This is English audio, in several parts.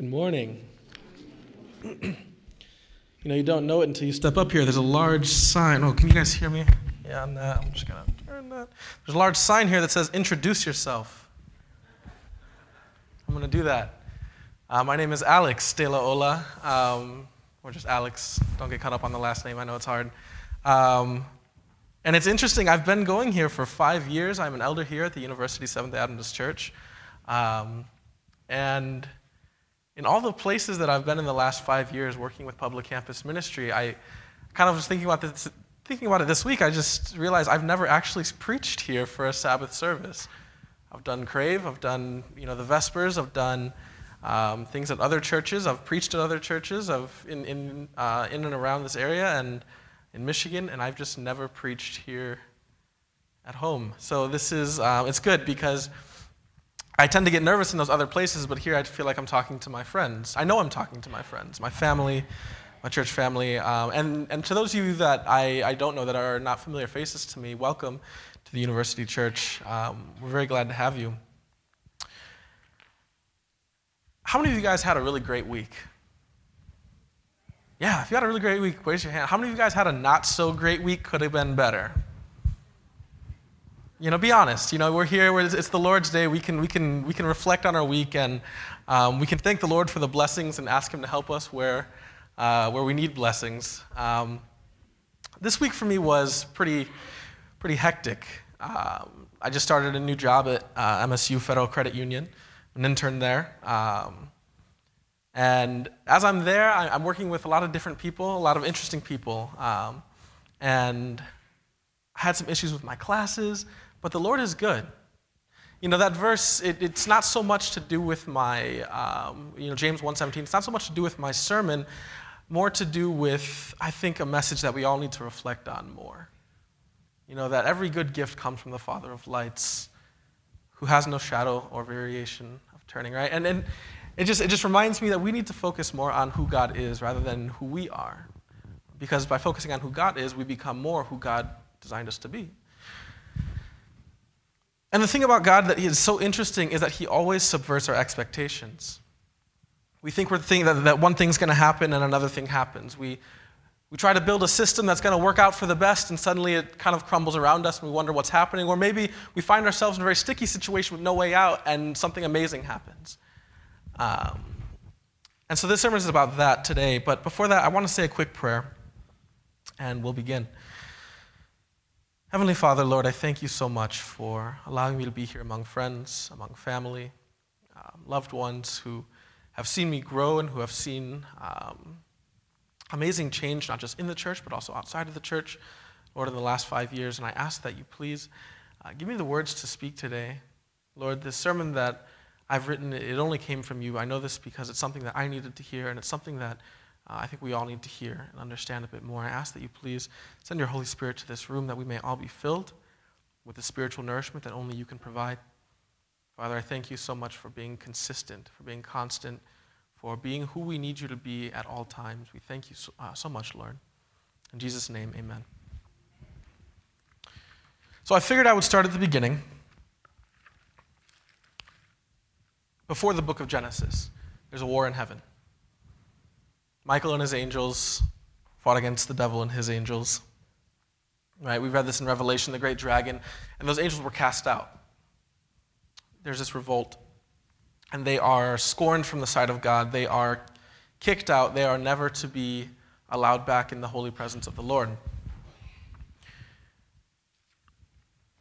Good morning. you know, you don't know it until you step up here. There's a large sign. Oh, can you guys hear me? Yeah, on that. I'm just going to turn that. There's a large sign here that says, Introduce yourself. I'm going to do that. Uh, my name is Alex De La Ola, um, or just Alex. Don't get caught up on the last name. I know it's hard. Um, and it's interesting. I've been going here for five years. I'm an elder here at the University Seventh Adventist Church. Um, and in all the places that I've been in the last five years working with public campus ministry, I kind of was thinking about this, thinking about it this week. I just realized I've never actually preached here for a Sabbath service. I've done Crave, I've done you know the Vespers, I've done um, things at other churches, I've preached at other churches, I've in in uh, in and around this area and in Michigan, and I've just never preached here at home. So this is um, it's good because I tend to get nervous in those other places, but here I feel like I'm talking to my friends. I know I'm talking to my friends, my family, my church family. Um, and, and to those of you that I, I don't know that are not familiar faces to me, welcome to the University Church. Um, we're very glad to have you. How many of you guys had a really great week? Yeah, if you had a really great week, raise your hand. How many of you guys had a not so great week? Could have been better. You know, be honest. You know, we're here. We're, it's the Lord's day. We can, we can, we can reflect on our week and um, we can thank the Lord for the blessings and ask Him to help us where, uh, where we need blessings. Um, this week for me was pretty, pretty hectic. Um, I just started a new job at uh, MSU Federal Credit Union, an intern there. Um, and as I'm there, I, am working with a lot of different people, a lot of interesting people. Um, and I had some issues with my classes. But the Lord is good. You know, that verse, it, it's not so much to do with my, um, you know, James 1.17, it's not so much to do with my sermon, more to do with, I think, a message that we all need to reflect on more. You know, that every good gift comes from the Father of lights, who has no shadow or variation of turning, right? And, and it, just, it just reminds me that we need to focus more on who God is rather than who we are. Because by focusing on who God is, we become more who God designed us to be. And the thing about God that is so interesting is that He always subverts our expectations. We think we're thinking that, that one thing's going to happen and another thing happens. We, we try to build a system that's going to work out for the best, and suddenly it kind of crumbles around us, and we wonder what's happening. Or maybe we find ourselves in a very sticky situation with no way out, and something amazing happens. Um, and so this sermon is about that today. But before that, I want to say a quick prayer, and we'll begin. Heavenly Father, Lord, I thank you so much for allowing me to be here among friends, among family, um, loved ones who have seen me grow and who have seen um, amazing change, not just in the church, but also outside of the church, Lord, in the last five years. And I ask that you please uh, give me the words to speak today. Lord, this sermon that I've written, it only came from you. I know this because it's something that I needed to hear, and it's something that uh, I think we all need to hear and understand a bit more. I ask that you please send your Holy Spirit to this room that we may all be filled with the spiritual nourishment that only you can provide. Father, I thank you so much for being consistent, for being constant, for being who we need you to be at all times. We thank you so, uh, so much, Lord. In Jesus' name, amen. So I figured I would start at the beginning, before the book of Genesis. There's a war in heaven. Michael and his angels fought against the devil and his angels. Right? We've read this in Revelation, the great dragon, and those angels were cast out. There's this revolt, and they are scorned from the sight of God. They are kicked out. They are never to be allowed back in the holy presence of the Lord.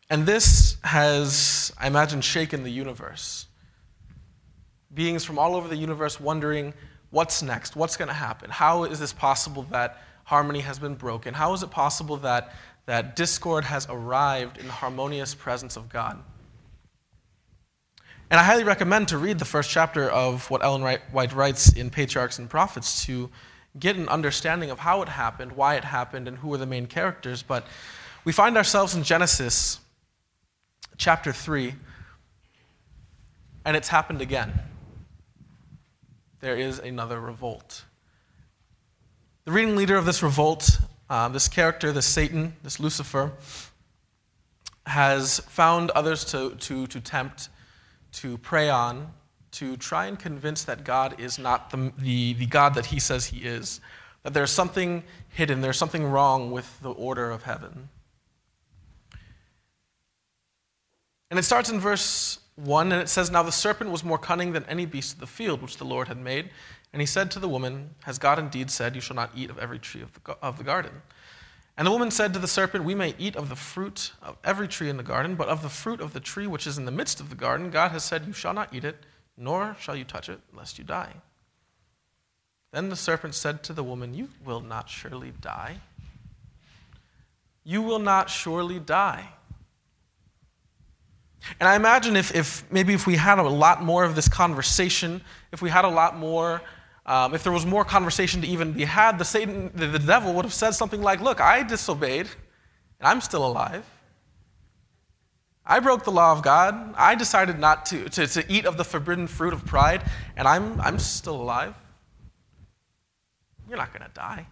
And this has, I imagine, shaken the universe. Beings from all over the universe wondering what's next? What's going to happen? How is this possible that harmony has been broken? How is it possible that, that discord has arrived in the harmonious presence of God? And I highly recommend to read the first chapter of what Ellen White writes in Patriarchs and Prophets to get an understanding of how it happened, why it happened, and who were the main characters. But we find ourselves in Genesis chapter 3, and it's happened again there is another revolt. The reading leader of this revolt, uh, this character, this Satan, this Lucifer, has found others to, to, to tempt, to prey on, to try and convince that God is not the, the, the God that he says he is, that there's something hidden, there's something wrong with the order of heaven. And it starts in verse 1, and it says, Now the serpent was more cunning than any beast of the field which the Lord had made. And he said to the woman, Has God indeed said, You shall not eat of every tree of the, of the garden? And the woman said to the serpent, We may eat of the fruit of every tree in the garden, but of the fruit of the tree which is in the midst of the garden, God has said, You shall not eat it, nor shall you touch it, lest you die. Then the serpent said to the woman, You will not surely die. You will not surely die. And I imagine if, if maybe if we had a lot more of this conversation, if we had a lot more um, if there was more conversation to even be had, the Satan, the, the devil would have said something like, "Look, I disobeyed, and I'm still alive. I broke the law of God. I decided not to, to, to eat of the forbidden fruit of pride, and I'm, I'm still alive. You're not going to die.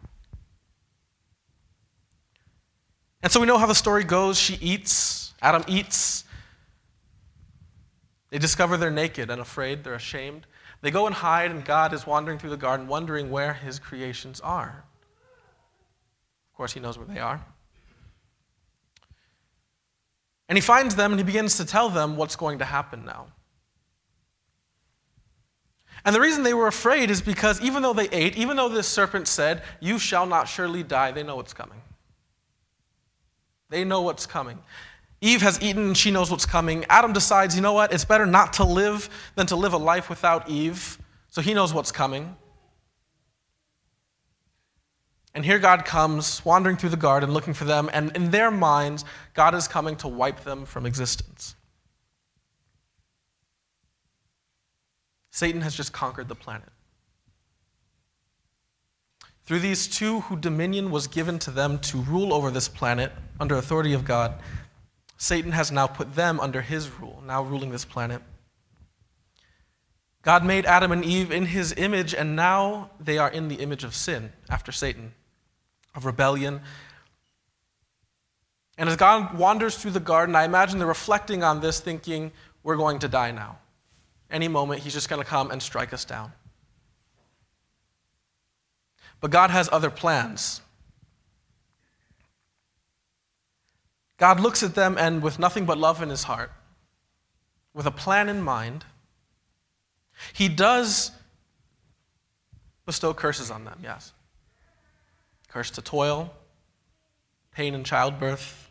And so we know how the story goes. She eats, Adam eats. They discover they're naked and afraid, they're ashamed. They go and hide, and God is wandering through the garden, wondering where his creations are. Of course, he knows where they are. And he finds them and he begins to tell them what's going to happen now. And the reason they were afraid is because even though they ate, even though this serpent said, You shall not surely die, they know what's coming. They know what's coming. Eve has eaten, and she knows what's coming. Adam decides, you know what, it's better not to live than to live a life without Eve. So he knows what's coming. And here God comes, wandering through the garden, looking for them, and in their minds, God is coming to wipe them from existence. Satan has just conquered the planet. Through these two, who dominion was given to them to rule over this planet under authority of God, Satan has now put them under his rule, now ruling this planet. God made Adam and Eve in his image, and now they are in the image of sin after Satan, of rebellion. And as God wanders through the garden, I imagine they're reflecting on this, thinking, we're going to die now. Any moment, he's just going to come and strike us down. But God has other plans. God looks at them and, with nothing but love in his heart, with a plan in mind, he does bestow curses on them, yes. Curse to toil, pain in childbirth.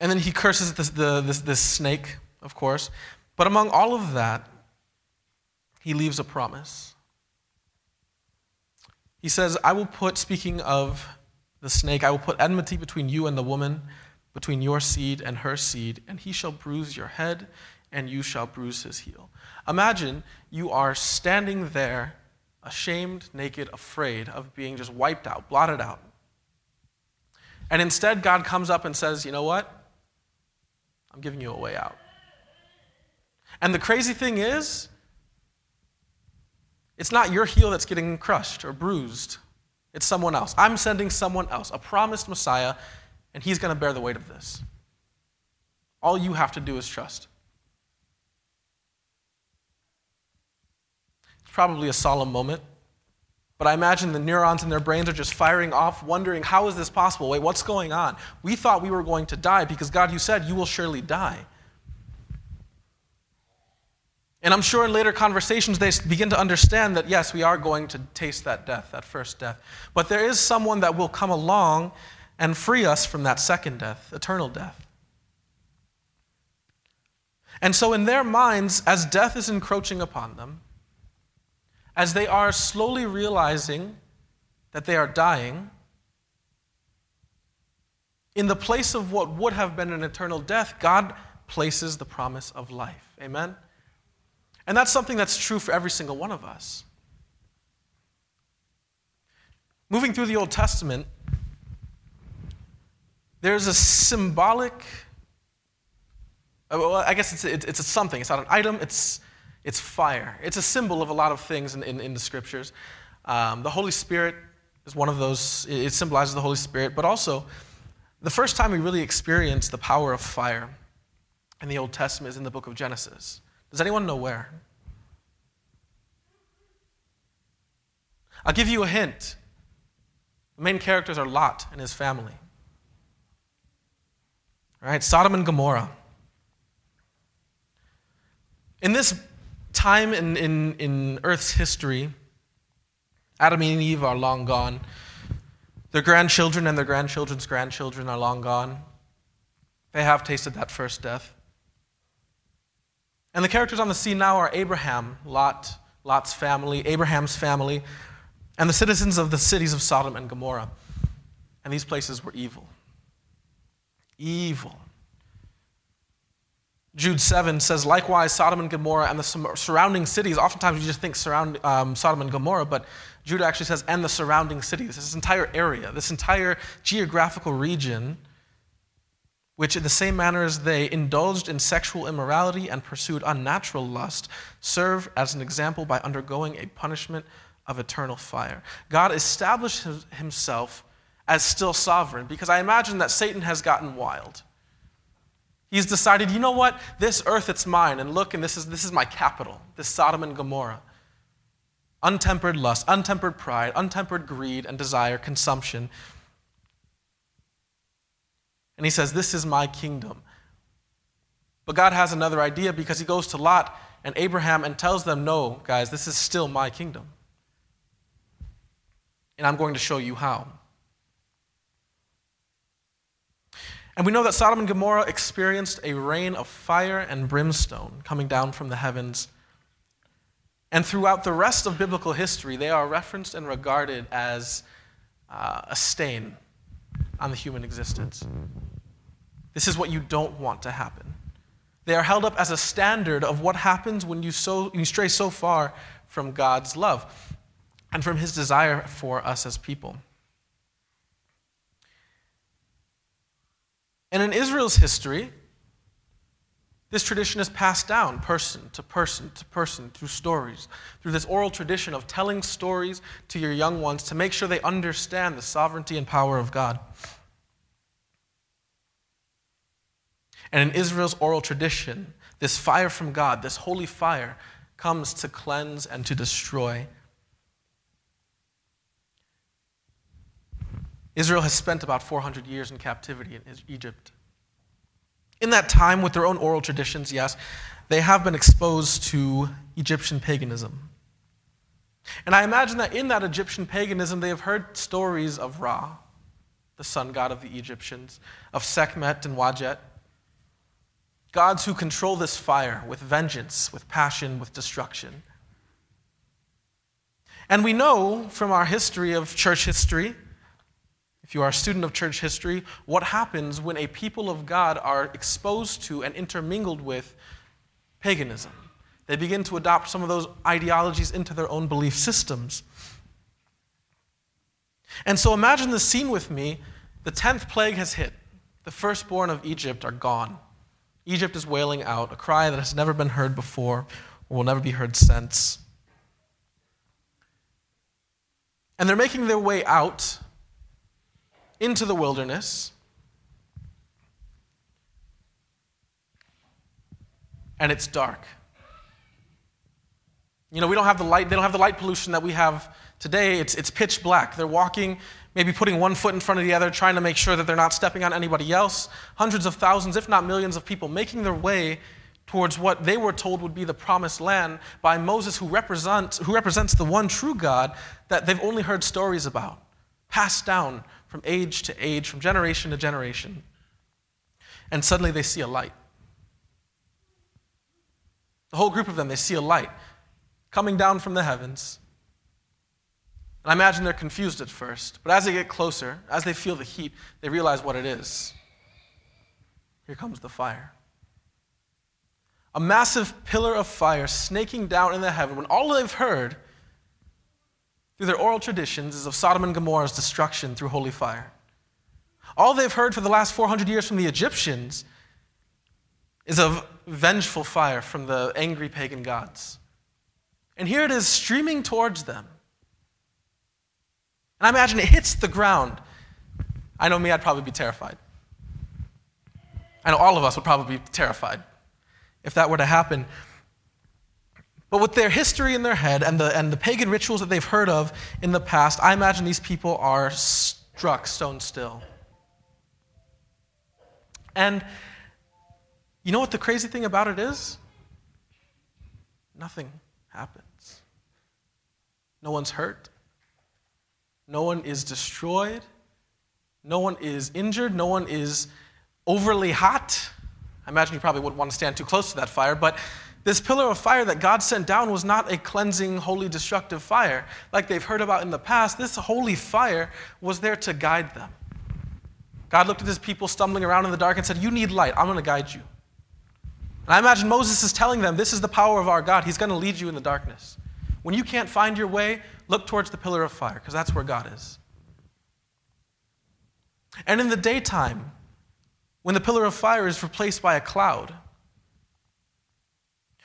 And then he curses this, the, this, this snake, of course. But among all of that, he leaves a promise. He says, I will put, speaking of the snake, I will put enmity between you and the woman, between your seed and her seed, and he shall bruise your head, and you shall bruise his heel. Imagine you are standing there, ashamed, naked, afraid of being just wiped out, blotted out. And instead, God comes up and says, You know what? I'm giving you a way out. And the crazy thing is, it's not your heel that's getting crushed or bruised. It's someone else. I'm sending someone else, a promised Messiah, and he's going to bear the weight of this. All you have to do is trust. It's probably a solemn moment, but I imagine the neurons in their brains are just firing off, wondering, how is this possible? Wait, what's going on? We thought we were going to die because God, you said you will surely die. And I'm sure in later conversations they begin to understand that, yes, we are going to taste that death, that first death. But there is someone that will come along and free us from that second death, eternal death. And so, in their minds, as death is encroaching upon them, as they are slowly realizing that they are dying, in the place of what would have been an eternal death, God places the promise of life. Amen? And that's something that's true for every single one of us. Moving through the Old Testament, there's a symbolic, uh, well, I guess it's, it's a something. It's not an item, it's, it's fire. It's a symbol of a lot of things in, in, in the scriptures. Um, the Holy Spirit is one of those, it symbolizes the Holy Spirit, but also the first time we really experience the power of fire in the Old Testament is in the book of Genesis. Does anyone know where? I'll give you a hint. The main characters are Lot and his family. All right, Sodom and Gomorrah. In this time in, in, in Earth's history, Adam and Eve are long gone. Their grandchildren and their grandchildren's grandchildren are long gone. They have tasted that first death. And the characters on the scene now are Abraham, Lot, Lot's family, Abraham's family, and the citizens of the cities of Sodom and Gomorrah. And these places were evil. Evil. Jude 7 says, likewise, Sodom and Gomorrah and the surrounding cities. Oftentimes you just think surround, um, Sodom and Gomorrah, but Jude actually says, and the surrounding cities. This entire area, this entire geographical region, which in the same manner as they indulged in sexual immorality and pursued unnatural lust, serve as an example by undergoing a punishment of eternal fire. God established himself as still sovereign because I imagine that Satan has gotten wild. He's decided, you know what? This earth, it's mine. And look, and this is, this is my capital, this Sodom and Gomorrah. Untempered lust, untempered pride, untempered greed and desire, consumption. And he says, This is my kingdom. But God has another idea because he goes to Lot and Abraham and tells them, No, guys, this is still my kingdom. And I'm going to show you how. And we know that Sodom and Gomorrah experienced a rain of fire and brimstone coming down from the heavens. And throughout the rest of biblical history, they are referenced and regarded as uh, a stain on the human existence. This is what you don't want to happen. They are held up as a standard of what happens when you, so, you stray so far from God's love and from his desire for us as people. And in Israel's history, this tradition is passed down person to person to person through stories, through this oral tradition of telling stories to your young ones to make sure they understand the sovereignty and power of God. And in Israel's oral tradition, this fire from God, this holy fire, comes to cleanse and to destroy. Israel has spent about 400 years in captivity in Egypt. In that time, with their own oral traditions, yes, they have been exposed to Egyptian paganism. And I imagine that in that Egyptian paganism, they have heard stories of Ra, the sun god of the Egyptians, of Sekhmet and Wadjet, gods who control this fire with vengeance, with passion, with destruction. And we know from our history of church history if you are a student of church history, what happens when a people of God are exposed to and intermingled with paganism? They begin to adopt some of those ideologies into their own belief systems. And so imagine the scene with me. The 10th plague has hit. The firstborn of Egypt are gone. Egypt is wailing out, a cry that has never been heard before or will never be heard since. And they're making their way out into the wilderness. And it's dark. You know, we don't have the light, they don't have the light pollution that we have today. It's, it's pitch black. They're walking, maybe putting one foot in front of the other, trying to make sure that they're not stepping on anybody else. Hundreds of thousands, if not millions, of people making their way towards what they were told would be the promised land by Moses, who represents, who represents the one true God that they've only heard stories about, passed down from age to age, from generation to generation. And suddenly they see a light. The whole group of them, they see a light coming down from the heavens. And I imagine they're confused at first, but as they get closer, as they feel the heat, they realize what it is. Here comes the fire. A massive pillar of fire snaking down in the heaven when all they've heard through their oral traditions is of Sodom and Gomorrah's destruction through holy fire. All they've heard for the last 400 years from the Egyptians is of vengeful fire from the angry pagan gods. And here it is streaming towards them. And I imagine it hits the ground. I know me, I'd probably be terrified. I know all of us would probably be terrified if that were to happen. But with their history in their head and the, and the pagan rituals that they've heard of in the past, I imagine these people are struck stone still. And you know what the crazy thing about it is? Nothing happens. No one's hurt. No one is destroyed. No one is injured. No one is overly hot. I imagine you probably wouldn't want to stand too close to that fire, but this pillar of fire that God sent down was not a cleansing, holy, destructive fire like they've heard about in the past. This holy fire was there to guide them. God looked at his people stumbling around in the dark and said, You need light. I'm going to guide you. And I imagine Moses is telling them, This is the power of our God. He's going to lead you in the darkness. When you can't find your way, look towards the pillar of fire, because that's where God is. And in the daytime, when the pillar of fire is replaced by a cloud,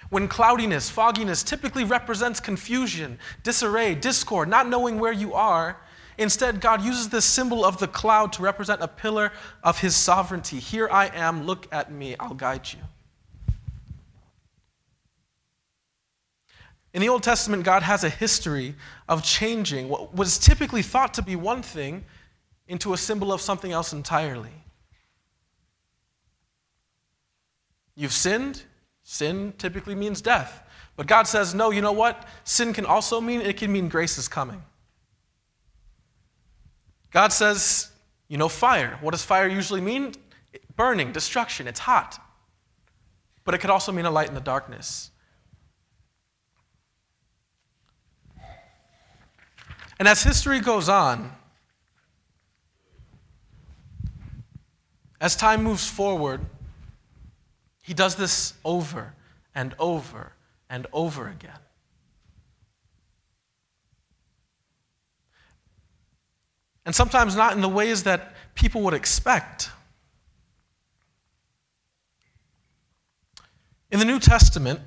when cloudiness, fogginess typically represents confusion, disarray, discord, not knowing where you are, instead, God uses this symbol of the cloud to represent a pillar of his sovereignty. Here I am, look at me, I'll guide you. In the Old Testament, God has a history of changing what was typically thought to be one thing into a symbol of something else entirely. You've sinned, sin typically means death. But God says, no, you know what? Sin can also mean, it can mean grace is coming. God says, you know, fire. What does fire usually mean? Burning, destruction, it's hot. But it could also mean a light in the darkness. And as history goes on, as time moves forward, he does this over and over and over again. And sometimes not in the ways that people would expect. In the New Testament,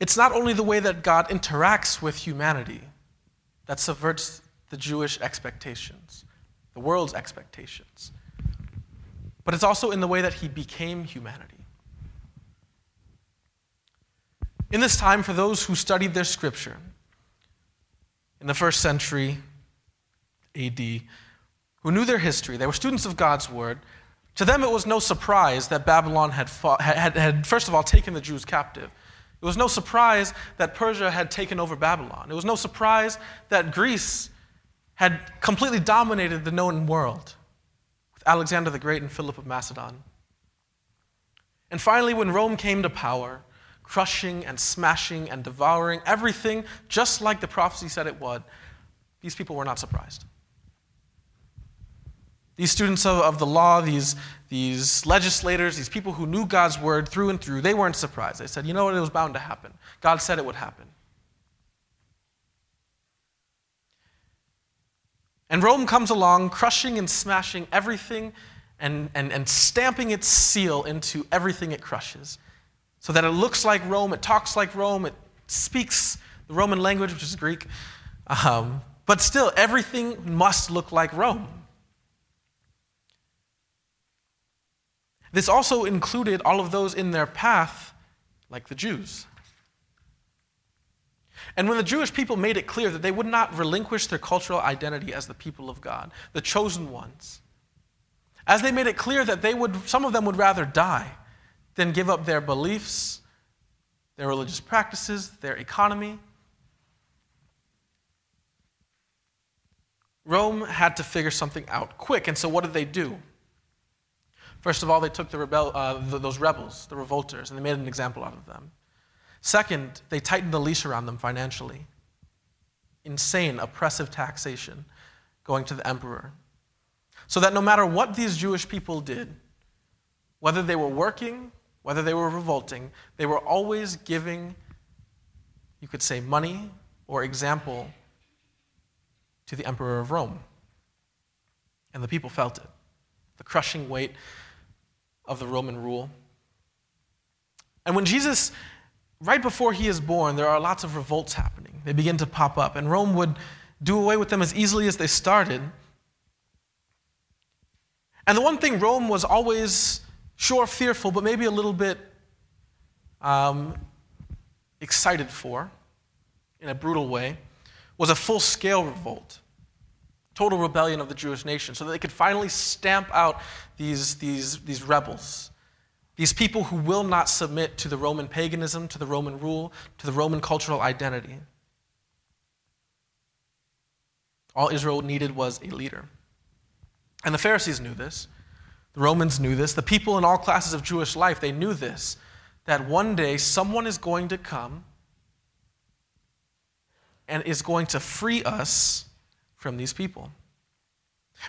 it's not only the way that God interacts with humanity that subverts the Jewish expectations, the world's expectations, but it's also in the way that he became humanity. In this time, for those who studied their scripture in the first century AD, who knew their history, they were students of God's word, to them it was no surprise that Babylon had, fought, had, had, first of all, taken the Jews captive. It was no surprise that Persia had taken over Babylon. It was no surprise that Greece had completely dominated the known world with Alexander the Great and Philip of Macedon. And finally, when Rome came to power, crushing and smashing and devouring everything, just like the prophecy said it would, these people were not surprised. These students of, of the law, these, these legislators, these people who knew God's word through and through, they weren't surprised. They said, you know what, it was bound to happen. God said it would happen. And Rome comes along, crushing and smashing everything and, and, and stamping its seal into everything it crushes so that it looks like Rome, it talks like Rome, it speaks the Roman language, which is Greek. Um, but still, everything must look like Rome. This also included all of those in their path, like the Jews. And when the Jewish people made it clear that they would not relinquish their cultural identity as the people of God, the chosen ones, as they made it clear that they would, some of them would rather die than give up their beliefs, their religious practices, their economy. Rome had to figure something out quick, and so what did they do? First of all, they took the rebel, uh, the, those rebels, the revolters, and they made an example out of them. Second, they tightened the leash around them financially. Insane, oppressive taxation going to the emperor. So that no matter what these Jewish people did, whether they were working whether they were revolting, they were always giving, you could say, money or example to the emperor of Rome. And the people felt it the crushing weight of the Roman rule. And when Jesus, right before he is born, there are lots of revolts happening. They begin to pop up, and Rome would do away with them as easily as they started. And the one thing Rome was always sure, fearful, but maybe a little bit um, excited for in a brutal way was a full scale revolt, total rebellion of the Jewish nation, so that they could finally stamp out these, these, these rebels, these people who will not submit to the Roman paganism, to the Roman rule, to the Roman cultural identity. All Israel needed was a leader. And the Pharisees knew this. The Romans knew this. The people in all classes of Jewish life, they knew this that one day someone is going to come and is going to free us from these people.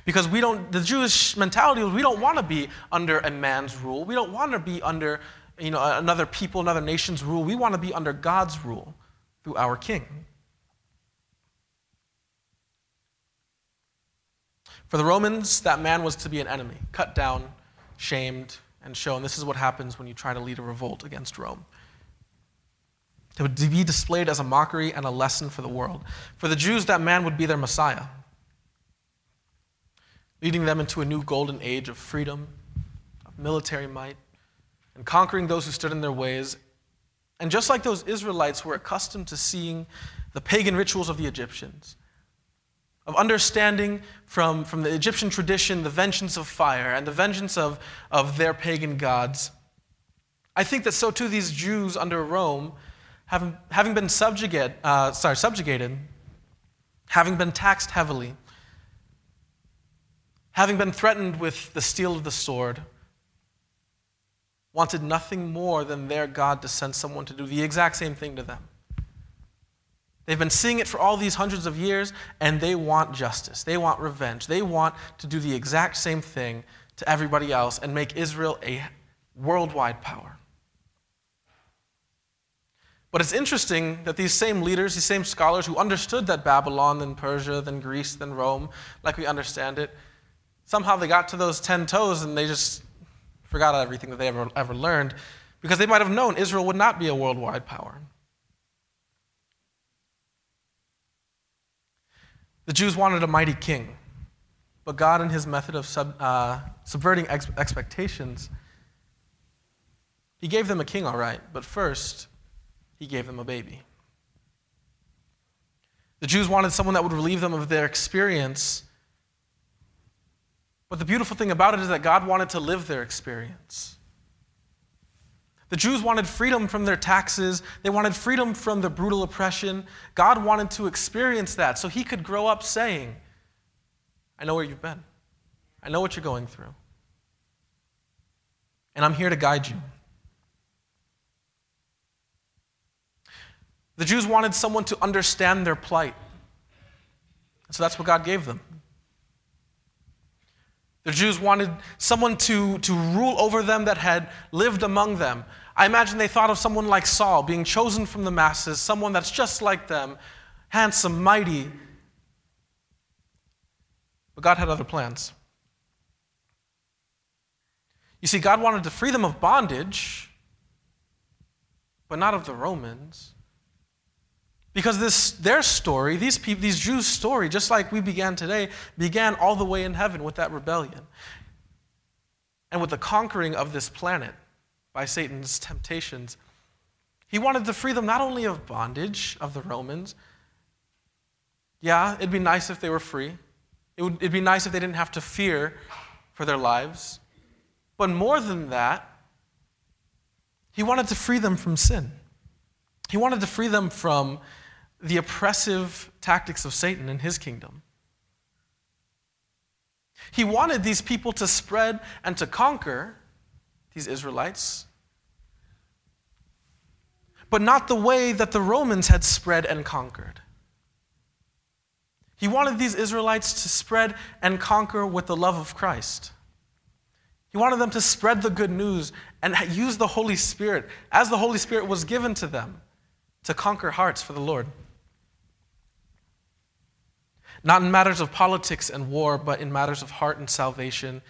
Because we don't, the Jewish mentality is we don't want to be under a man's rule. We don't want to be under you know, another people, another nation's rule. We want to be under God's rule through our king. For the Romans, that man was to be an enemy, cut down, shamed, and shown. This is what happens when you try to lead a revolt against Rome. Would be displayed as a mockery and a lesson for the world. For the Jews, that man would be their Messiah, leading them into a new golden age of freedom, of military might, and conquering those who stood in their ways. And just like those Israelites were accustomed to seeing the pagan rituals of the Egyptians, of understanding from, from the Egyptian tradition the vengeance of fire and the vengeance of, of their pagan gods, I think that so too these Jews under Rome having, having been subjugate, uh, sorry, subjugated, having been taxed heavily, having been threatened with the steel of the sword, wanted nothing more than their God to send someone to do the exact same thing to them. They've been seeing it for all these hundreds of years, and they want justice. They want revenge. They want to do the exact same thing to everybody else and make Israel a worldwide power. But it's interesting that these same leaders, these same scholars who understood that Babylon, then Persia, then Greece, then Rome, like we understand it, somehow they got to those 10 toes and they just forgot everything that they ever, ever learned because they might have known Israel would not be a worldwide power. The Jews wanted a mighty king, but God, in his method of sub, uh, subverting ex- expectations, he gave them a king, all right, but first, he gave them a baby. The Jews wanted someone that would relieve them of their experience. But the beautiful thing about it is that God wanted to live their experience. The Jews wanted freedom from their taxes. They wanted freedom from the brutal oppression. God wanted to experience that so he could grow up saying, I know where you've been. I know what you're going through. And I'm here to guide you. The Jews wanted someone to understand their plight. So that's what God gave them. The Jews wanted someone to, to rule over them that had lived among them. I imagine they thought of someone like Saul, being chosen from the masses, someone that's just like them, handsome, mighty. But God had other plans. You see, God wanted to free them of bondage, but not of the Romans. Because this, their story, these, people, these Jews' story, just like we began today, began all the way in heaven with that rebellion and with the conquering of this planet by Satan's temptations. He wanted to free them not only of bondage of the Romans. Yeah, it'd be nice if they were free. It would, it'd be nice if they didn't have to fear for their lives. But more than that, he wanted to free them from sin. He wanted to free them from the oppressive tactics of Satan in his kingdom. He wanted these people to spread and to conquer, these Israelites, but not the way that the Romans had spread and conquered. He wanted these Israelites to spread and conquer with the love of Christ. He wanted them to spread the good news and use the Holy Spirit as the Holy Spirit was given to them to conquer hearts for the Lord not in matters of politics and war, but in matters of heart and salvation.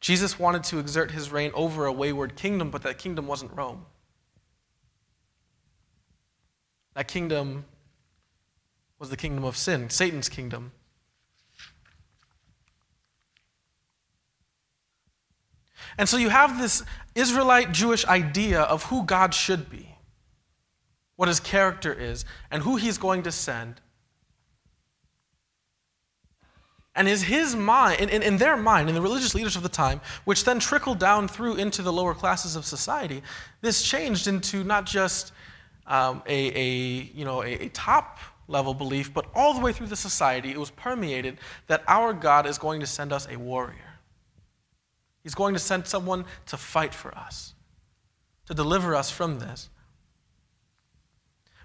Jesus wanted to exert his reign over a wayward kingdom, but that kingdom wasn't Rome. That kingdom was the kingdom of sin, Satan's kingdom. And so you have this Israelite Jewish idea of who God should be, what his character is, and who he's going to send. And is his mind, in, in, in, their mind, in the religious leaders of the time, which then trickled down through into the lower classes of society, this changed into not just um, a, a, you know, a, a top level belief, but all the way through the society, it was permeated that our God is going to send us a warrior. He's going to send someone to fight for us, to deliver us from this.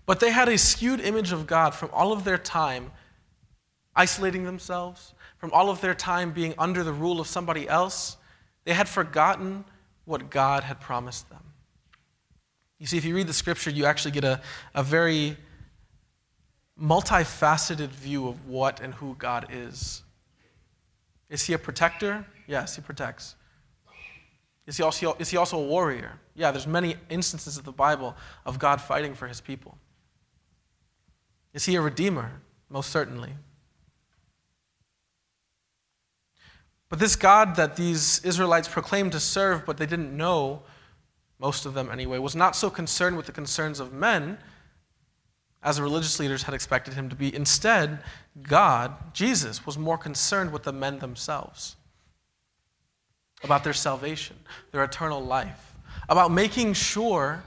But they had a skewed image of God from all of their time isolating themselves, from all of their time being under the rule of somebody else. They had forgotten what God had promised them. You see, if you read the scripture, you actually get a, a very multifaceted view of what and who God is. Is he a protector? Yes, he protects. Is he also, is he also a warrior? Yeah, there's many instances of the Bible of God fighting for his people. Is he a redeemer? Most certainly. But this God that these Israelites proclaimed to serve, but they didn't know, most of them anyway, was not so concerned with the concerns of men as the religious leaders had expected him to be. Instead, God, Jesus, was more concerned with the men themselves about their salvation, their eternal life, about making sure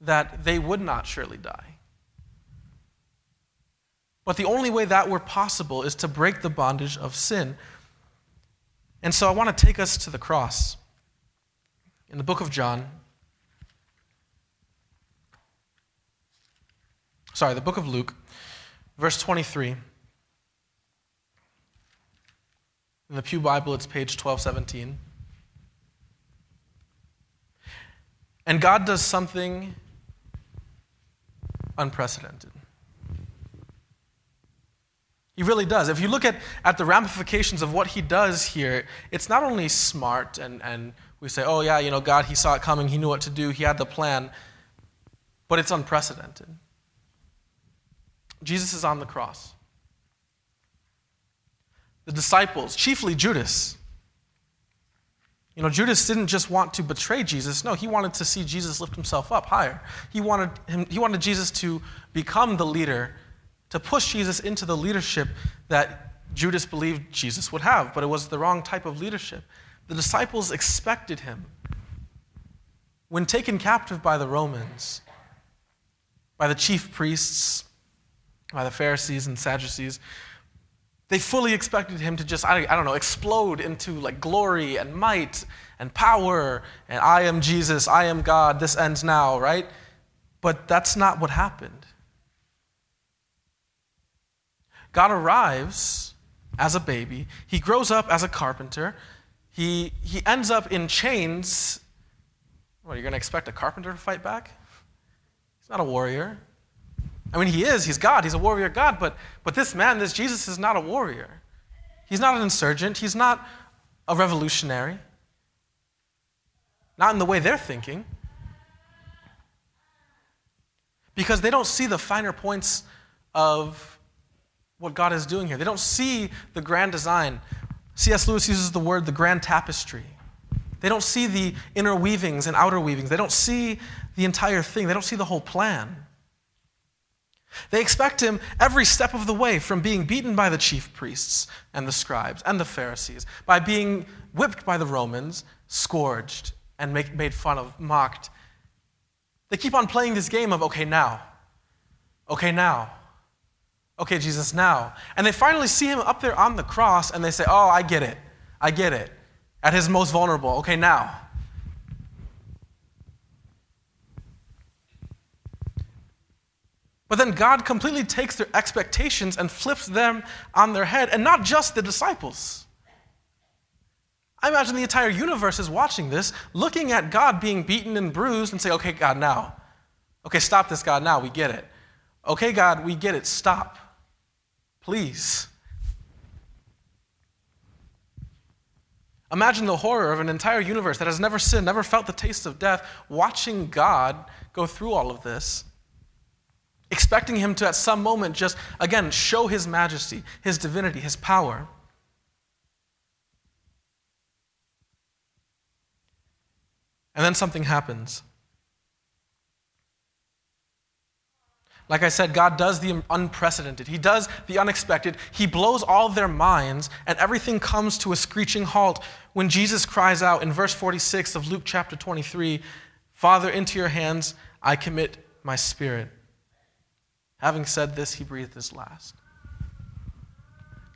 that they would not surely die. But the only way that were possible is to break the bondage of sin. And so I want to take us to the cross. In the book of John, sorry, the book of Luke, verse 23. In the Pew Bible, it's page 1217. And God does something unprecedented. He really does. If you look at, at the ramifications of what he does here, it's not only smart and, and we say, oh, yeah, you know, God, he saw it coming, he knew what to do, he had the plan, but it's unprecedented. Jesus is on the cross. The disciples, chiefly Judas, you know, Judas didn't just want to betray Jesus. No, he wanted to see Jesus lift himself up higher. He wanted, him, he wanted Jesus to become the leader to push Jesus into the leadership that Judas believed Jesus would have, but it was the wrong type of leadership. The disciples expected him. When taken captive by the Romans, by the chief priests, by the Pharisees and Sadducees, they fully expected him to just, I, don't know, explode into like glory and might and power and I am Jesus, I am God, this ends now, right? But that's not what happened. God arrives as a baby, he grows up as a carpenter, he, he ends up in chains. What, are you going to expect a carpenter to fight back? He's not a warrior. I mean, he is, he's God, he's a warrior God, but, but this man, this Jesus, is not a warrior. He's not an insurgent, he's not a revolutionary. Not in the way they're thinking. Because they don't see the finer points of what God is doing here. They don't see the grand design. C.S. Lewis uses the word the grand tapestry. They don't see the inner weavings and outer weavings. They don't see the entire thing. They don't see the whole plan. They expect him every step of the way from being beaten by the chief priests and the scribes and the Pharisees, by being whipped by the Romans, scourged, and make, made fun of, mocked. They keep on playing this game of, okay, now. Okay, now. Okay, Jesus, now. And they finally see him up there on the cross and they say, Oh, I get it. I get it. At his most vulnerable. Okay, now. But then God completely takes their expectations and flips them on their head, and not just the disciples. I imagine the entire universe is watching this, looking at God being beaten and bruised, and say, Okay, God, now. Okay, stop this, God, now. We get it. Okay, God, we get it. Stop. Please. Imagine the horror of an entire universe that has never sinned, never felt the taste of death, watching God go through all of this, expecting Him to, at some moment, just again show His majesty, His divinity, His power. And then something happens. Like I said, God does the unprecedented. He does the unexpected. He blows all their minds, and everything comes to a screeching halt when Jesus cries out in verse 46 of Luke chapter 23 Father, into your hands I commit my spirit. Having said this, he breathed his last.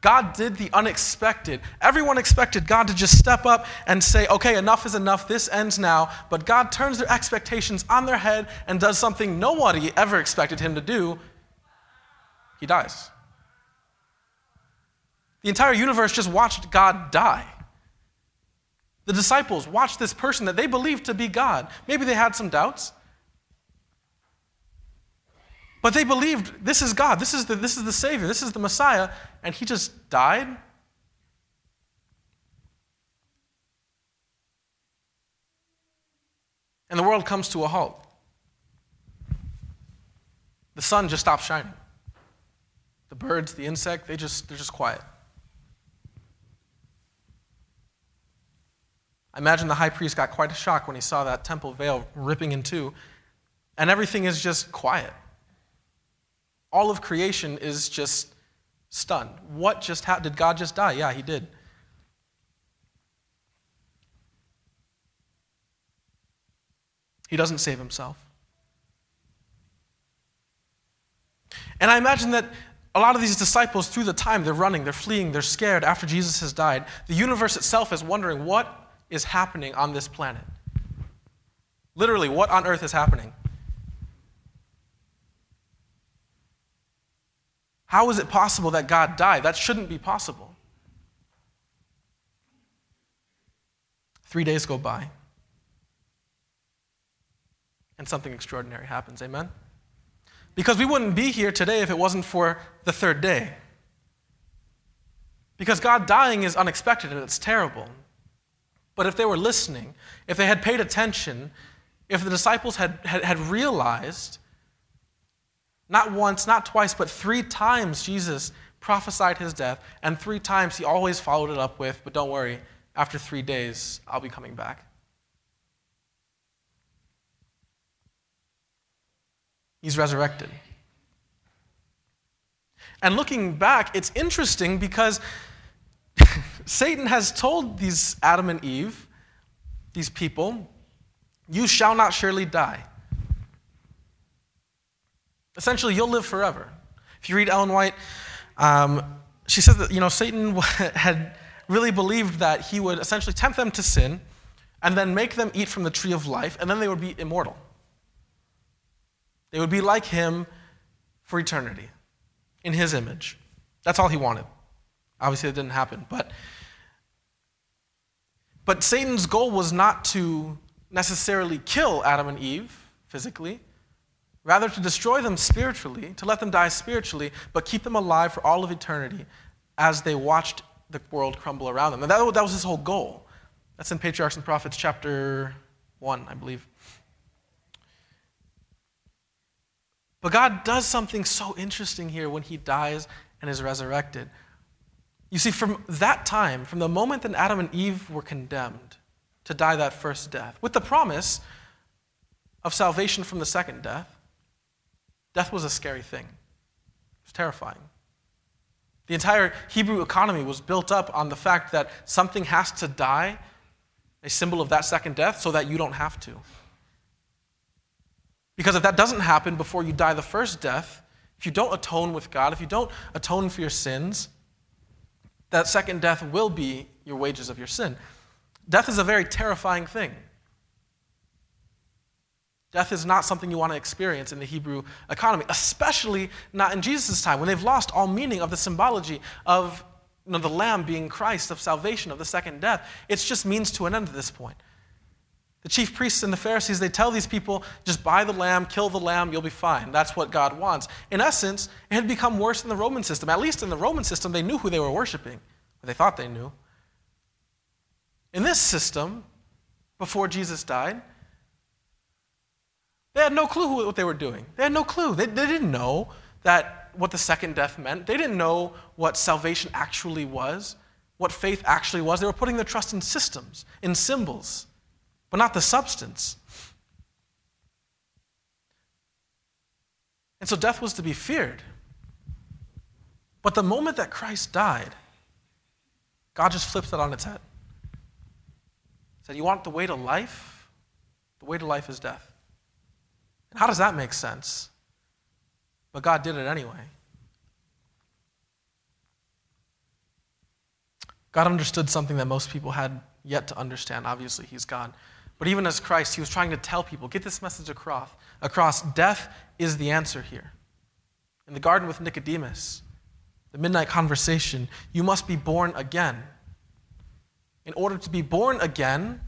God did the unexpected. Everyone expected God to just step up and say, okay, enough is enough, this ends now. But God turns their expectations on their head and does something nobody ever expected him to do. He dies. The entire universe just watched God die. The disciples watched this person that they believed to be God. Maybe they had some doubts. But they believed this is God, this is the, this is the Savior, this is the Messiah, and he just died? And the world comes to a halt. The sun just stops shining. The birds, the insect, they just, they're just quiet. I imagine the high priest got quite a shock when he saw that temple veil ripping in two, and everything is just quiet. All of creation is just stunned. What just happened? Did God just die? Yeah, he did. He doesn't save himself. And I imagine that a lot of these disciples, through the time, they're running, they're fleeing, they're scared after Jesus has died. The universe itself is wondering what is happening on this planet. Literally, what on earth is happening? How is it possible that God died? That shouldn't be possible. Three days go by, and something extraordinary happens. Amen? Because we wouldn't be here today if it wasn't for the third day. Because God dying is unexpected and it's terrible. But if they were listening, if they had paid attention, if the disciples had, had, had realized not once, not twice, but three times Jesus prophesied his death, and three times he always followed it up with, But don't worry, after three days, I'll be coming back. He's resurrected. And looking back, it's interesting because Satan has told these Adam and Eve, these people, you shall not surely die. Essentially, you'll live forever. If you read Ellen White, um, she says that you know Satan had really believed that he would essentially tempt them to sin, and then make them eat from the tree of life, and then they would be immortal. They would be like him for eternity, in his image. That's all he wanted. Obviously, it didn't happen, but but Satan's goal was not to necessarily kill Adam and Eve physically rather to destroy them spiritually, to let them die spiritually, but keep them alive for all of eternity as they watched the world crumble around them. And that, that was his whole goal. That's in Patriarchs and Prophets, chapter 1, I believe. But God does something so interesting here when he dies and is resurrected. You see, from that time, from the moment that Adam and Eve were condemned to die that first death, with the promise of salvation from the second death, Death was a scary thing, it was terrifying. The entire Hebrew economy was built up on the fact that something has to die, a symbol of that second death, so that you don't have to. Because if that doesn't happen before you die the first death, if you don't atone with God, if you don't atone for your sins, that second death will be your wages of your sin. Death is a very terrifying thing. Death is not something you want to experience in the Hebrew economy, especially not in Jesus' time when they've lost all meaning of the symbology of you know, the Lamb being Christ, of salvation, of the second death. It just means to an end at this point. The chief priests and the Pharisees, they tell these people, just buy the lamb, kill the lamb, you'll be fine. That's what God wants. In essence, it had become worse than the Roman system. At least in the Roman system, they knew who they were worshiping, or they thought they knew. In this system, before Jesus died, they had no clue what they were doing. They had no clue. They, they didn't know that what the second death meant. They didn't know what salvation actually was, what faith actually was. They were putting their trust in systems, in symbols. but not the substance. And so death was to be feared. But the moment that Christ died, God just flips it on its head. He said, You want the way to life? The way to life is death. How does that make sense? But God did it anyway. God understood something that most people had yet to understand. Obviously, He's God. But even as Christ, He was trying to tell people get this message across. across. Death is the answer here. In the garden with Nicodemus, the midnight conversation, you must be born again. In order to be born again,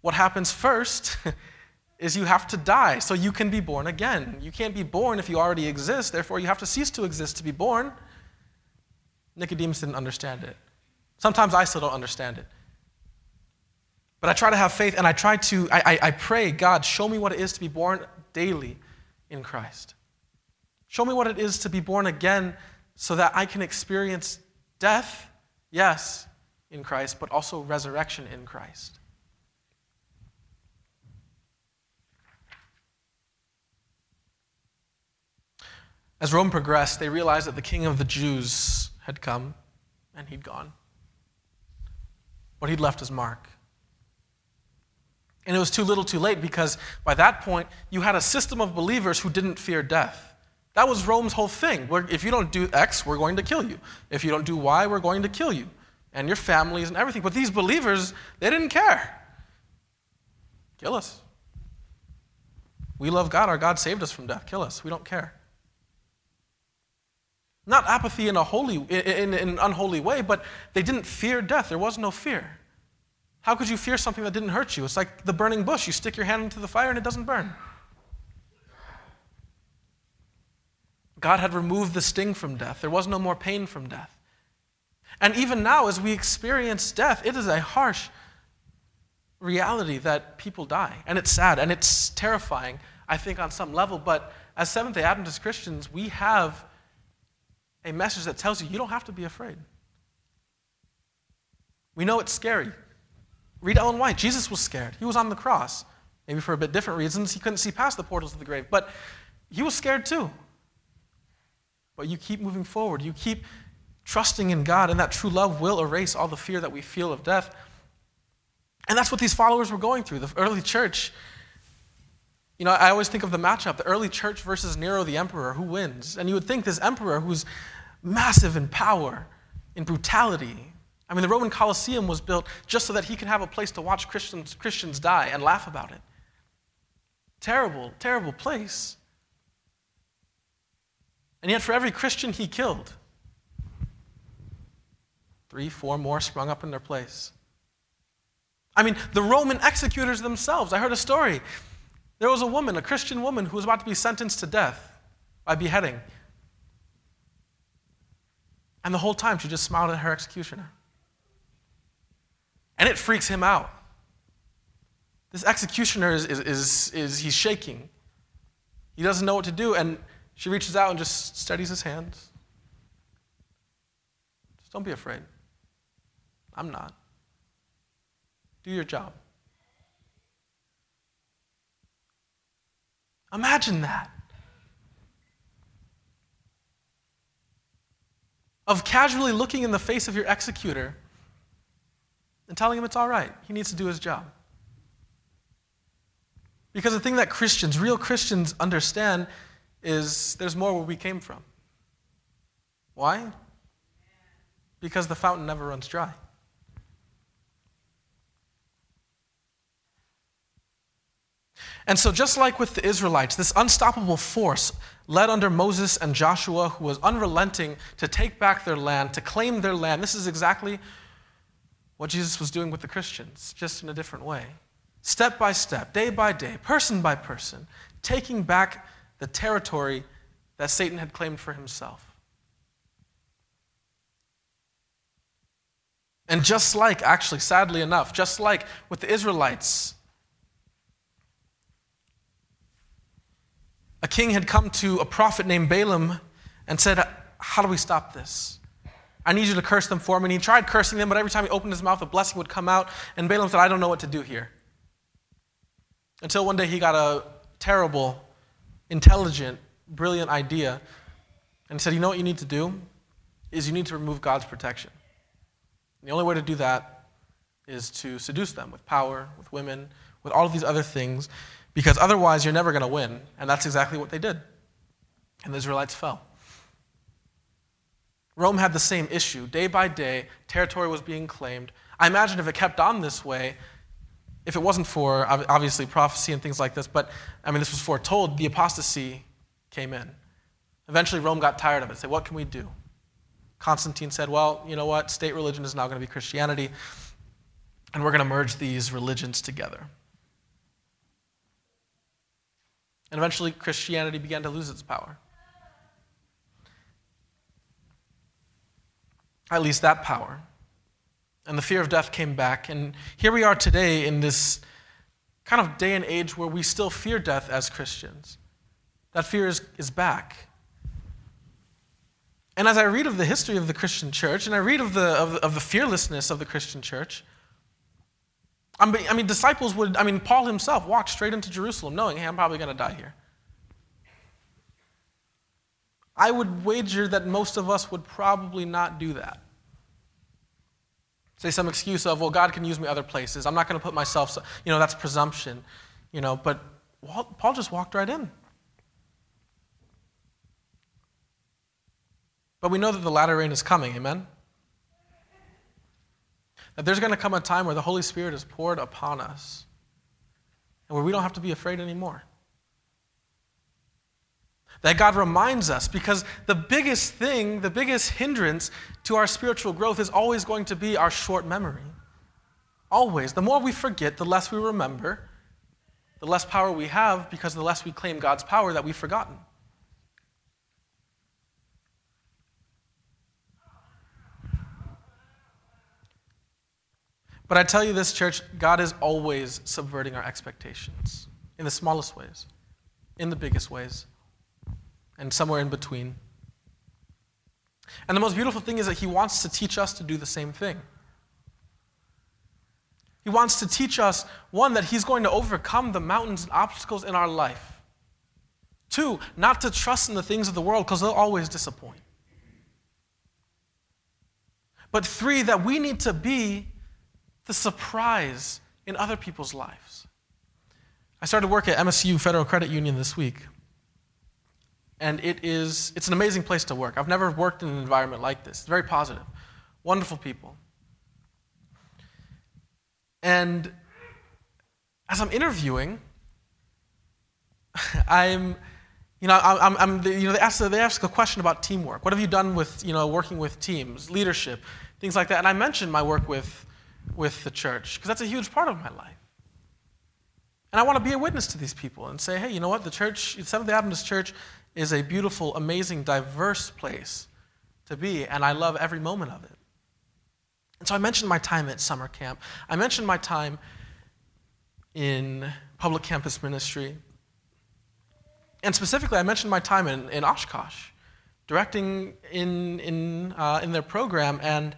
what happens first is you have to die so you can be born again. You can't be born if you already exist, therefore, you have to cease to exist to be born. Nicodemus didn't understand it. Sometimes I still don't understand it. But I try to have faith and I try to, I, I, I pray, God, show me what it is to be born daily in Christ. Show me what it is to be born again so that I can experience death, yes, in Christ, but also resurrection in Christ. As Rome progressed, they realized that the king of the Jews had come and he'd gone. But he'd left his mark. And it was too little too late because by that point, you had a system of believers who didn't fear death. That was Rome's whole thing. If you don't do X, we're going to kill you. If you don't do Y, we're going to kill you. And your families and everything. But these believers, they didn't care. Kill us. We love God. Our God saved us from death. Kill us. We don't care. Not apathy in a holy, in, in, an unholy way, but they didn't fear death. There was no fear. How could you fear something that didn't hurt you? It's like the burning bush. You stick your hand into the fire and it doesn't burn. God had removed the sting from death. There was no more pain from death. And even now, as we experience death, it is a harsh reality that people die. And it's sad and it's terrifying, I think, on some level. But as Seventh day Adventist Christians, we have a message that tells you you don't have to be afraid. We know it's scary. Read Ellen White. Jesus was scared. He was on the cross. Maybe for a bit different reasons. He couldn't see past the portals of the grave. But he was scared too. But you keep moving forward. You keep trusting in God, and that true love will erase all the fear that we feel of death. And that's what these followers were going through. The early church, you know, I always think of the matchup the early church versus Nero the emperor. Who wins? And you would think this emperor, who's massive in power, in brutality. I mean, the Roman Colosseum was built just so that he could have a place to watch Christians, Christians die and laugh about it. Terrible, terrible place. And yet, for every Christian he killed, three, four more sprung up in their place. I mean, the Roman executors themselves. I heard a story. There was a woman, a Christian woman, who was about to be sentenced to death by beheading. And the whole time she just smiled at her executioner. And it freaks him out. This executioner is, is, is, is, he's shaking. He doesn't know what to do, and she reaches out and just steadies his hands. Just don't be afraid. I'm not. Do your job. Imagine that. Of casually looking in the face of your executor and telling him it's all right. He needs to do his job. Because the thing that Christians, real Christians, understand is there's more where we came from. Why? Because the fountain never runs dry. And so, just like with the Israelites, this unstoppable force led under Moses and Joshua, who was unrelenting to take back their land, to claim their land, this is exactly what Jesus was doing with the Christians, just in a different way. Step by step, day by day, person by person, taking back the territory that Satan had claimed for himself. And just like, actually, sadly enough, just like with the Israelites, a king had come to a prophet named Balaam and said, How do we stop this? I need you to curse them for me. And he tried cursing them, but every time he opened his mouth, a blessing would come out. And Balaam said, I don't know what to do here. Until one day he got a terrible, intelligent, brilliant idea and he said, You know what you need to do? Is you need to remove God's protection. And the only way to do that is to seduce them with power, with women, with all of these other things, because otherwise you're never going to win. And that's exactly what they did. And the Israelites fell. Rome had the same issue. Day by day, territory was being claimed. I imagine if it kept on this way, if it wasn't for obviously prophecy and things like this, but I mean, this was foretold, the apostasy came in. Eventually, Rome got tired of it. Said, What can we do? Constantine said, Well, you know what? State religion is now going to be Christianity, and we're going to merge these religions together. And eventually, Christianity began to lose its power. At least that power. And the fear of death came back. And here we are today in this kind of day and age where we still fear death as Christians. That fear is, is back. And as I read of the history of the Christian church, and I read of the, of, of the fearlessness of the Christian church, I mean, I mean, disciples would, I mean, Paul himself walked straight into Jerusalem knowing, hey, I'm probably going to die here. I would wager that most of us would probably not do that. Say some excuse of, well, God can use me other places. I'm not going to put myself, you know, that's presumption, you know, but Paul just walked right in. But we know that the latter rain is coming, amen? That there's going to come a time where the Holy Spirit is poured upon us and where we don't have to be afraid anymore. That God reminds us because the biggest thing, the biggest hindrance to our spiritual growth is always going to be our short memory. Always. The more we forget, the less we remember, the less power we have because the less we claim God's power that we've forgotten. But I tell you this, church, God is always subverting our expectations in the smallest ways, in the biggest ways, and somewhere in between. And the most beautiful thing is that He wants to teach us to do the same thing. He wants to teach us, one, that He's going to overcome the mountains and obstacles in our life. Two, not to trust in the things of the world because they'll always disappoint. But three, that we need to be the surprise in other people's lives. I started work at MSU Federal Credit Union this week. And it is it's an amazing place to work. I've never worked in an environment like this. It's very positive. Wonderful people. And as I'm interviewing, I'm you know, I'm, I'm, you know, they ask, they ask a question about teamwork. What have you done with, you know, working with teams, leadership, things like that? And I mentioned my work with with the church because that's a huge part of my life. And I want to be a witness to these people and say, hey, you know what? The church, Seventh day Adventist Church, is a beautiful, amazing, diverse place to be, and I love every moment of it. And so I mentioned my time at summer camp. I mentioned my time in public campus ministry. And specifically, I mentioned my time in, in Oshkosh, directing in, in, uh, in their program. And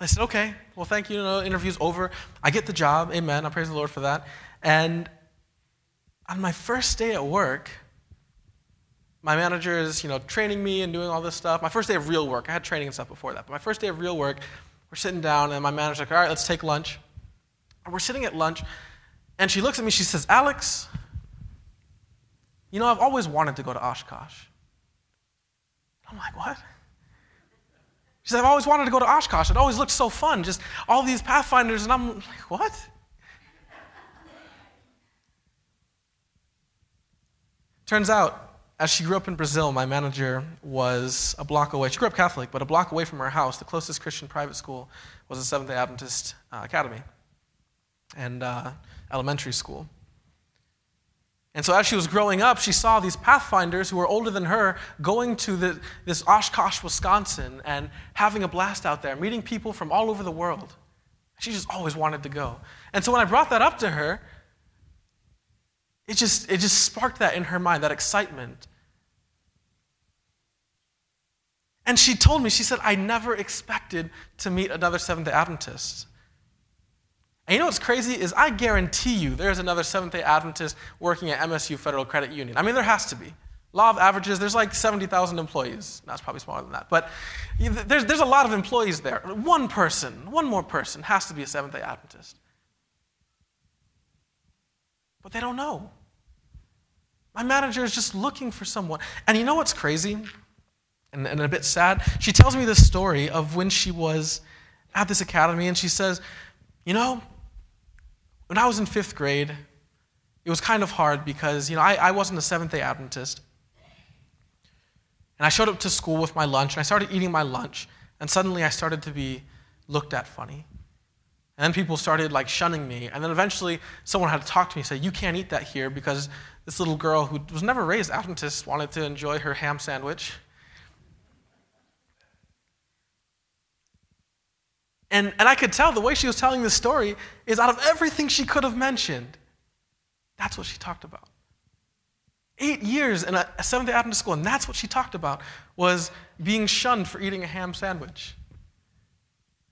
I said, okay, well, thank you. you interview's over. I get the job. Amen. I praise the Lord for that. And on my first day at work, my manager is, you know, training me and doing all this stuff. My first day of real work. I had training and stuff before that. But my first day of real work, we're sitting down, and my manager's like, all right, let's take lunch. And we're sitting at lunch, and she looks at me, she says, Alex, you know, I've always wanted to go to Oshkosh. I'm like, what? She said, I've always wanted to go to Oshkosh. It always looked so fun. Just all these Pathfinders, and I'm like, what? Turns out, as she grew up in Brazil, my manager was a block away. She grew up Catholic, but a block away from her house, the closest Christian private school was a Seventh day Adventist uh, academy and uh, elementary school. And so, as she was growing up, she saw these Pathfinders who were older than her going to the, this Oshkosh, Wisconsin, and having a blast out there, meeting people from all over the world. She just always wanted to go. And so, when I brought that up to her, it just, it just sparked that in her mind, that excitement. And she told me, she said, I never expected to meet another Seventh day Adventist. And you know what's crazy is I guarantee you there's another Seventh day Adventist working at MSU Federal Credit Union. I mean, there has to be. Law of averages, there's like 70,000 employees. That's probably smaller than that. But there's, there's a lot of employees there. One person, one more person has to be a Seventh day Adventist. But they don't know. My manager is just looking for someone. And you know what's crazy and, and a bit sad? She tells me this story of when she was at this academy and she says, You know, when I was in fifth grade, it was kind of hard because, you know, I, I wasn't a Seventh day Adventist. And I showed up to school with my lunch, and I started eating my lunch, and suddenly I started to be looked at funny. And then people started like shunning me. And then eventually someone had to talk to me and say, You can't eat that here because this little girl who was never raised Adventist wanted to enjoy her ham sandwich. And, and I could tell the way she was telling this story is out of everything she could have mentioned, that's what she talked about. Eight years in a, a Seventh day Adventist school, and that's what she talked about, was being shunned for eating a ham sandwich.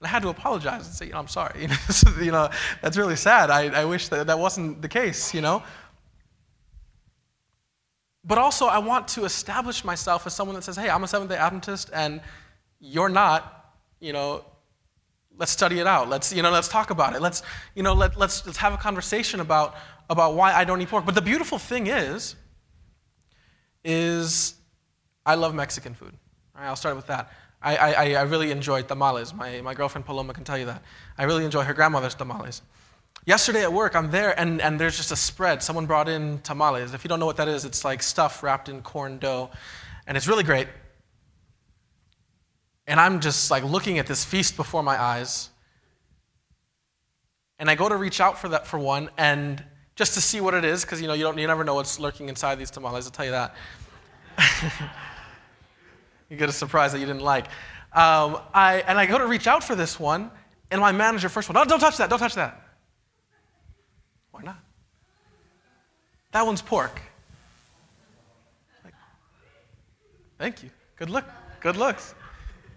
And I had to apologize and say, you know, I'm sorry. you know, that's really sad. I, I wish that that wasn't the case, you know. But also, I want to establish myself as someone that says, hey, I'm a Seventh day Adventist, and you're not, you know, let's study it out. Let's, you know, let's talk about it. Let's, you know, let, let's, let's have a conversation about, about why I don't eat pork. But the beautiful thing is, is I love Mexican food. All right, I'll start with that. I, I, I really enjoy tamales. My, my girlfriend Paloma can tell you that. I really enjoy her grandmother's tamales. Yesterday at work, I'm there, and, and there's just a spread. Someone brought in tamales. If you don't know what that is, it's like stuff wrapped in corn dough, and it's really great. And I'm just like looking at this feast before my eyes. And I go to reach out for that for one, and just to see what it is, because you know you don't you never know what's lurking inside these tamales. I'll tell you that. you get a surprise that you didn't like. Um, I, and I go to reach out for this one, and my manager first one, no, don't touch that, don't touch that. Why not? That one's pork. Like, thank you. Good look. Good looks.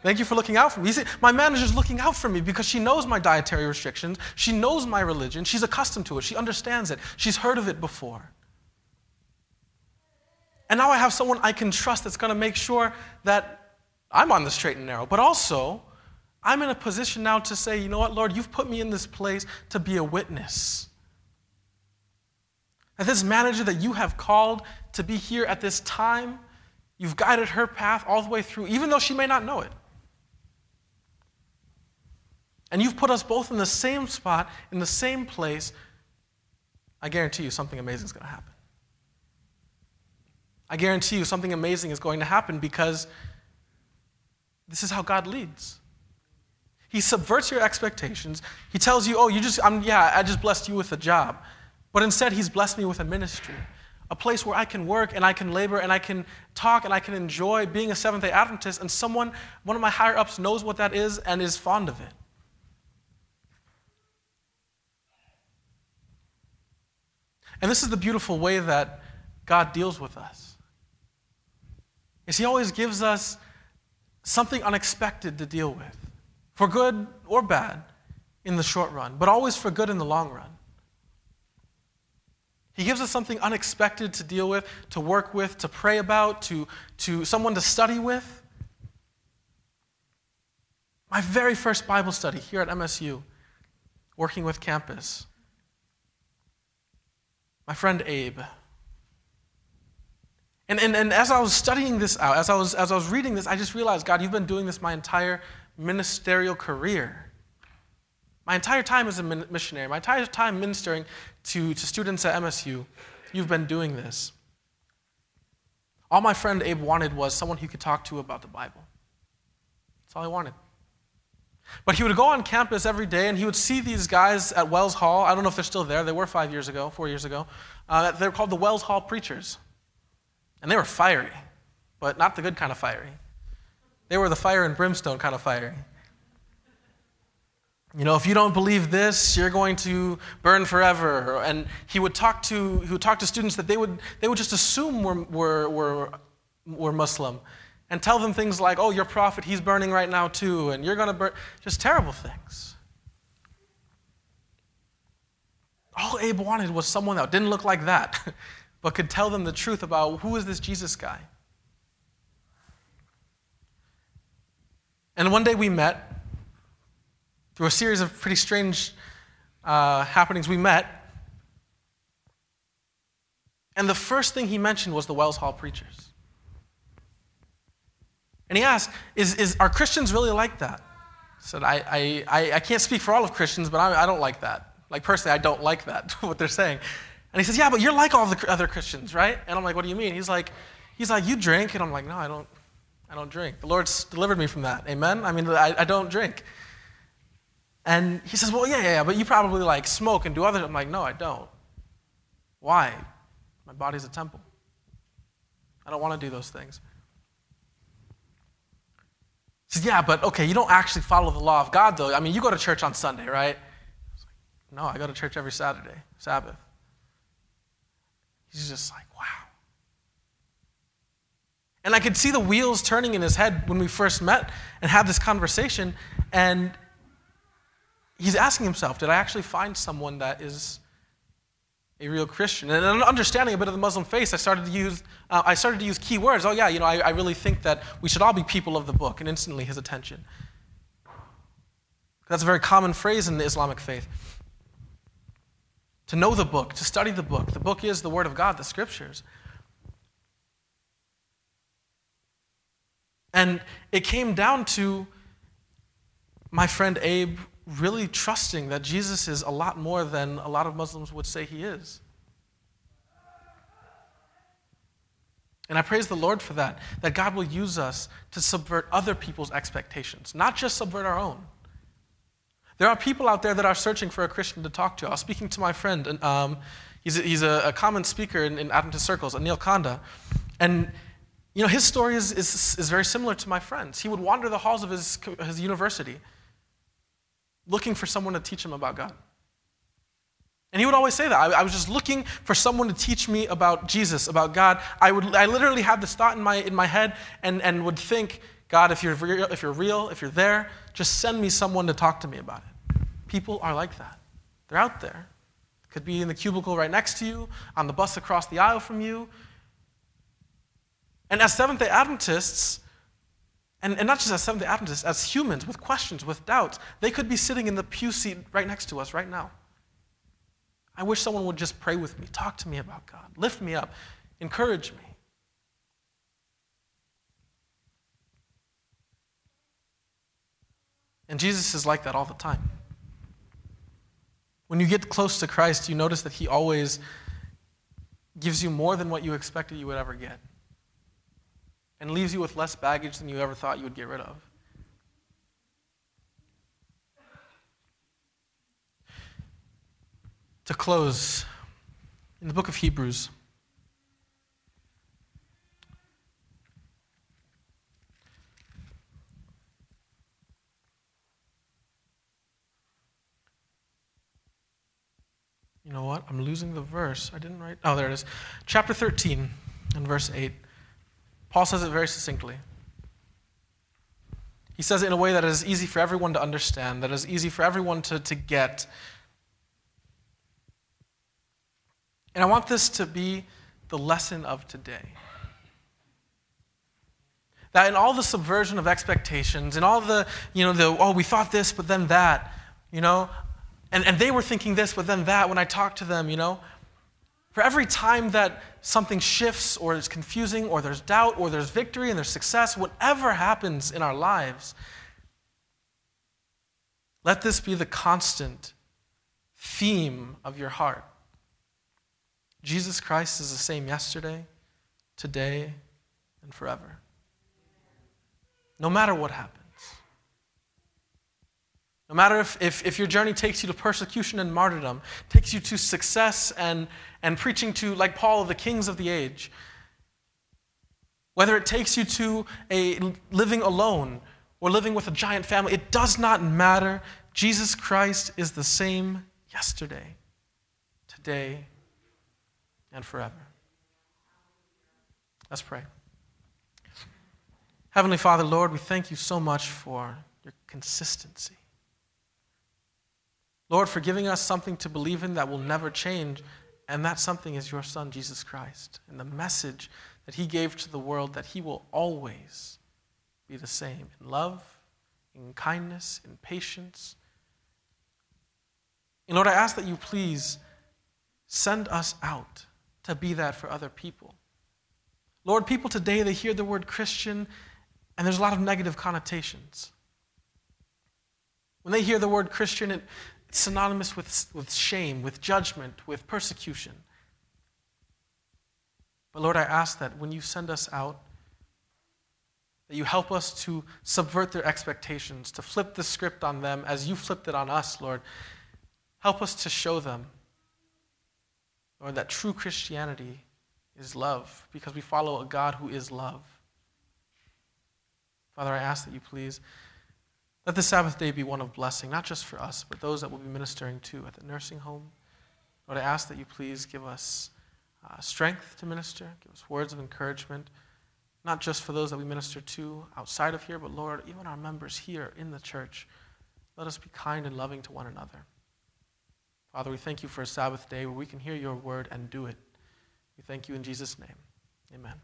Thank you for looking out for me. See, my manager's looking out for me because she knows my dietary restrictions. She knows my religion. She's accustomed to it. She understands it. She's heard of it before. And now I have someone I can trust that's going to make sure that I'm on the straight and narrow. But also, I'm in a position now to say, you know what, Lord, you've put me in this place to be a witness. That this manager that you have called to be here at this time, you've guided her path all the way through, even though she may not know it. And you've put us both in the same spot, in the same place. I guarantee you something amazing is going to happen. I guarantee you something amazing is going to happen because this is how God leads. He subverts your expectations. He tells you, oh, you just, I'm, yeah, I just blessed you with a job. But instead, He's blessed me with a ministry, a place where I can work and I can labor and I can talk and I can enjoy being a Seventh day Adventist. And someone, one of my higher ups, knows what that is and is fond of it. And this is the beautiful way that God deals with us. Is he always gives us something unexpected to deal with, for good or bad in the short run, but always for good in the long run. He gives us something unexpected to deal with, to work with, to pray about, to, to someone to study with. My very first Bible study here at MSU, working with campus, my friend Abe. And, and, and as I was studying this out, as I, was, as I was reading this, I just realized, God, you've been doing this my entire ministerial career. My entire time as a missionary, my entire time ministering to, to students at MSU, you've been doing this. All my friend Abe wanted was someone he could talk to about the Bible. That's all he wanted. But he would go on campus every day and he would see these guys at Wells Hall. I don't know if they're still there. They were five years ago, four years ago. Uh, they're called the Wells Hall Preachers. And they were fiery, but not the good kind of fiery. They were the fire and brimstone kind of fiery. You know, if you don't believe this, you're going to burn forever. And he would talk to, he would talk to students that they would, they would just assume were, were, were, were Muslim and tell them things like, oh, your prophet, he's burning right now too, and you're going to burn. Just terrible things. All Abe wanted was someone that didn't look like that, but could tell them the truth about who is this Jesus guy. And one day we met through a series of pretty strange uh, happenings. We met, and the first thing he mentioned was the Wells Hall preachers. And he asked, is, is, Are Christians really like that? I said, I, I, I can't speak for all of Christians, but I, I don't like that. Like, personally, I don't like that, what they're saying. And he says, Yeah, but you're like all the other Christians, right? And I'm like, What do you mean? He's like, He's like, You drink? And I'm like, No, I don't. I don't drink. The Lord's delivered me from that. Amen? I mean, I, I don't drink. And he says, Well, yeah, yeah, yeah, but you probably like smoke and do other. I'm like, No, I don't. Why? My body's a temple. I don't want to do those things. Says, Yeah, but okay, you don't actually follow the law of God, though. I mean, you go to church on Sunday, right? I like, no, I go to church every Saturday, Sabbath. He's just like, Wow. And I could see the wheels turning in his head when we first met and had this conversation. And he's asking himself, Did I actually find someone that is a real Christian. And understanding a bit of the Muslim faith, I started to use, uh, I started to use key words. Oh, yeah, you know, I, I really think that we should all be people of the book. And instantly his attention. That's a very common phrase in the Islamic faith. To know the book, to study the book. The book is the Word of God, the Scriptures. And it came down to my friend Abe really trusting that Jesus is a lot more than a lot of Muslims would say he is. And I praise the Lord for that, that God will use us to subvert other people's expectations, not just subvert our own. There are people out there that are searching for a Christian to talk to. I was speaking to my friend, and um, he's, a, he's a, a, common speaker in, in Adventist circles, Anil Kanda. And you know, his story is, is, is very similar to my friend's. He would wander the halls of his, his university looking for someone to teach him about God. And he would always say that. I, I, was just looking for someone to teach me about Jesus, about God. I, would, I literally had this thought in my, in my head and, and would think, God, if you're, real, if you're real, if you're there, just send me someone to talk to me about it. People are like that. They're out there. Could be in the cubicle right next to you, on the bus across the aisle from you. And as Seventh day Adventists, and, and not just as Seventh day Adventists, as humans with questions, with doubts, they could be sitting in the pew seat right next to us right now. I wish someone would just pray with me, talk to me about God, lift me up, encourage me. And Jesus is like that all the time. When you get close to Christ, you notice that He always gives you more than what you expected you would ever get and leaves you with less baggage than you ever thought you would get rid of. To close, in the book of Hebrews, You know what? I'm losing the verse. I didn't write. Oh, there it is. Chapter 13 and verse 8. Paul says it very succinctly. He says it in a way that is easy for everyone to understand, that is easy for everyone to, to get. And I want this to be the lesson of today. That in all the subversion of expectations, in all the, you know, the, oh, we thought this, but then that, you know, and, and they were thinking this, but then that when I talked to them, you know, for every time that something shifts or is confusing or there's doubt or there's victory and there's success, whatever happens in our lives, let this be the constant theme of your heart. Jesus Christ is the same yesterday, today, and forever. No matter what happens. No matter if, if, if, your journey takes you to persecution and martyrdom, takes you to success and, and preaching to, like Paul, the kings of the age, whether it takes you to a living alone or living with a giant family, it does not matter. Jesus Christ is the same yesterday, today, and forever. Let's pray. Heavenly Father, Lord, we thank you so much for your consistency. Lord, for giving us something to believe in that will never change, and that something is your Son, Jesus Christ, and the message that he gave to the world that he will always be the same in love, in kindness, in patience. And Lord, I ask that you please send us out to be that for other people. Lord, people today, they hear the word Christian, and there's a lot of negative connotations. When they hear the word Christian, it, it's synonymous with, with shame, with judgment, with persecution. But Lord, I ask that when you send us out, that you help us to subvert their expectations, to flip the script on them as you flipped it on us, Lord. Help us to show them, Lord, that true Christianity is love because we follow a God who is love. Father, I ask that you please let the Sabbath day be one of blessing, not just for us, but those that we'll be ministering to at the nursing home. Lord, I ask that you please give us uh, strength to minister, give us words of encouragement, not just for those that we minister to outside of here, but Lord, even our members here in the church. Let us be kind and loving to one another. Father, we thank you for a Sabbath day where we can hear your word and do it. We thank you in Jesus' name. Amen.